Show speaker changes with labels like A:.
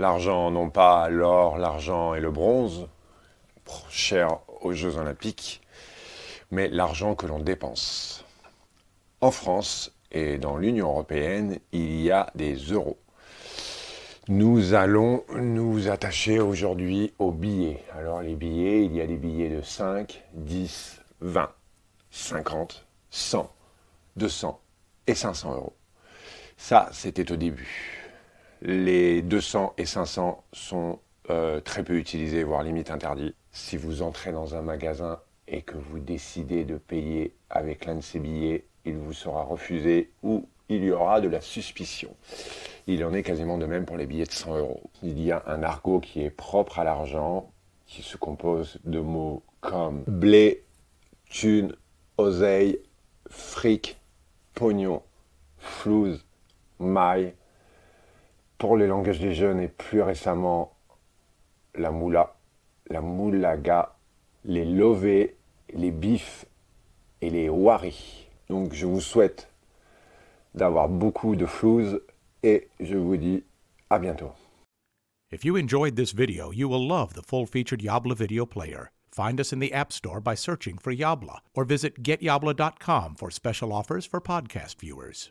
A: L'argent, non pas l'or, l'argent et le bronze, cher aux Jeux olympiques, mais l'argent que l'on dépense. En France et dans l'Union européenne, il y a des euros. Nous allons nous attacher aujourd'hui aux billets. Alors les billets, il y a des billets de 5, 10, 20, 50, 100, 200 et 500 euros. Ça, c'était au début. Les 200 et 500 sont euh, très peu utilisés, voire limite interdits. Si vous entrez dans un magasin et que vous décidez de payer avec l'un de ces billets, il vous sera refusé ou il y aura de la suspicion. Il en est quasiment de même pour les billets de 100 euros. Il y a un argot qui est propre à l'argent, qui se compose de mots comme blé, thune, oseille, fric, pognon, flouze, maille. Pour les langages des jeunes et plus récemment la moula, la moulaga, les lovés, les bifs et les waris. Donc je vous souhaite d'avoir beaucoup de flouze et je vous dis à bientôt.
B: If you enjoyed this video, you will love the full featured Yabla video player. Find us in the App Store by searching for Yabla or visit getyabla.com for special offers for podcast viewers.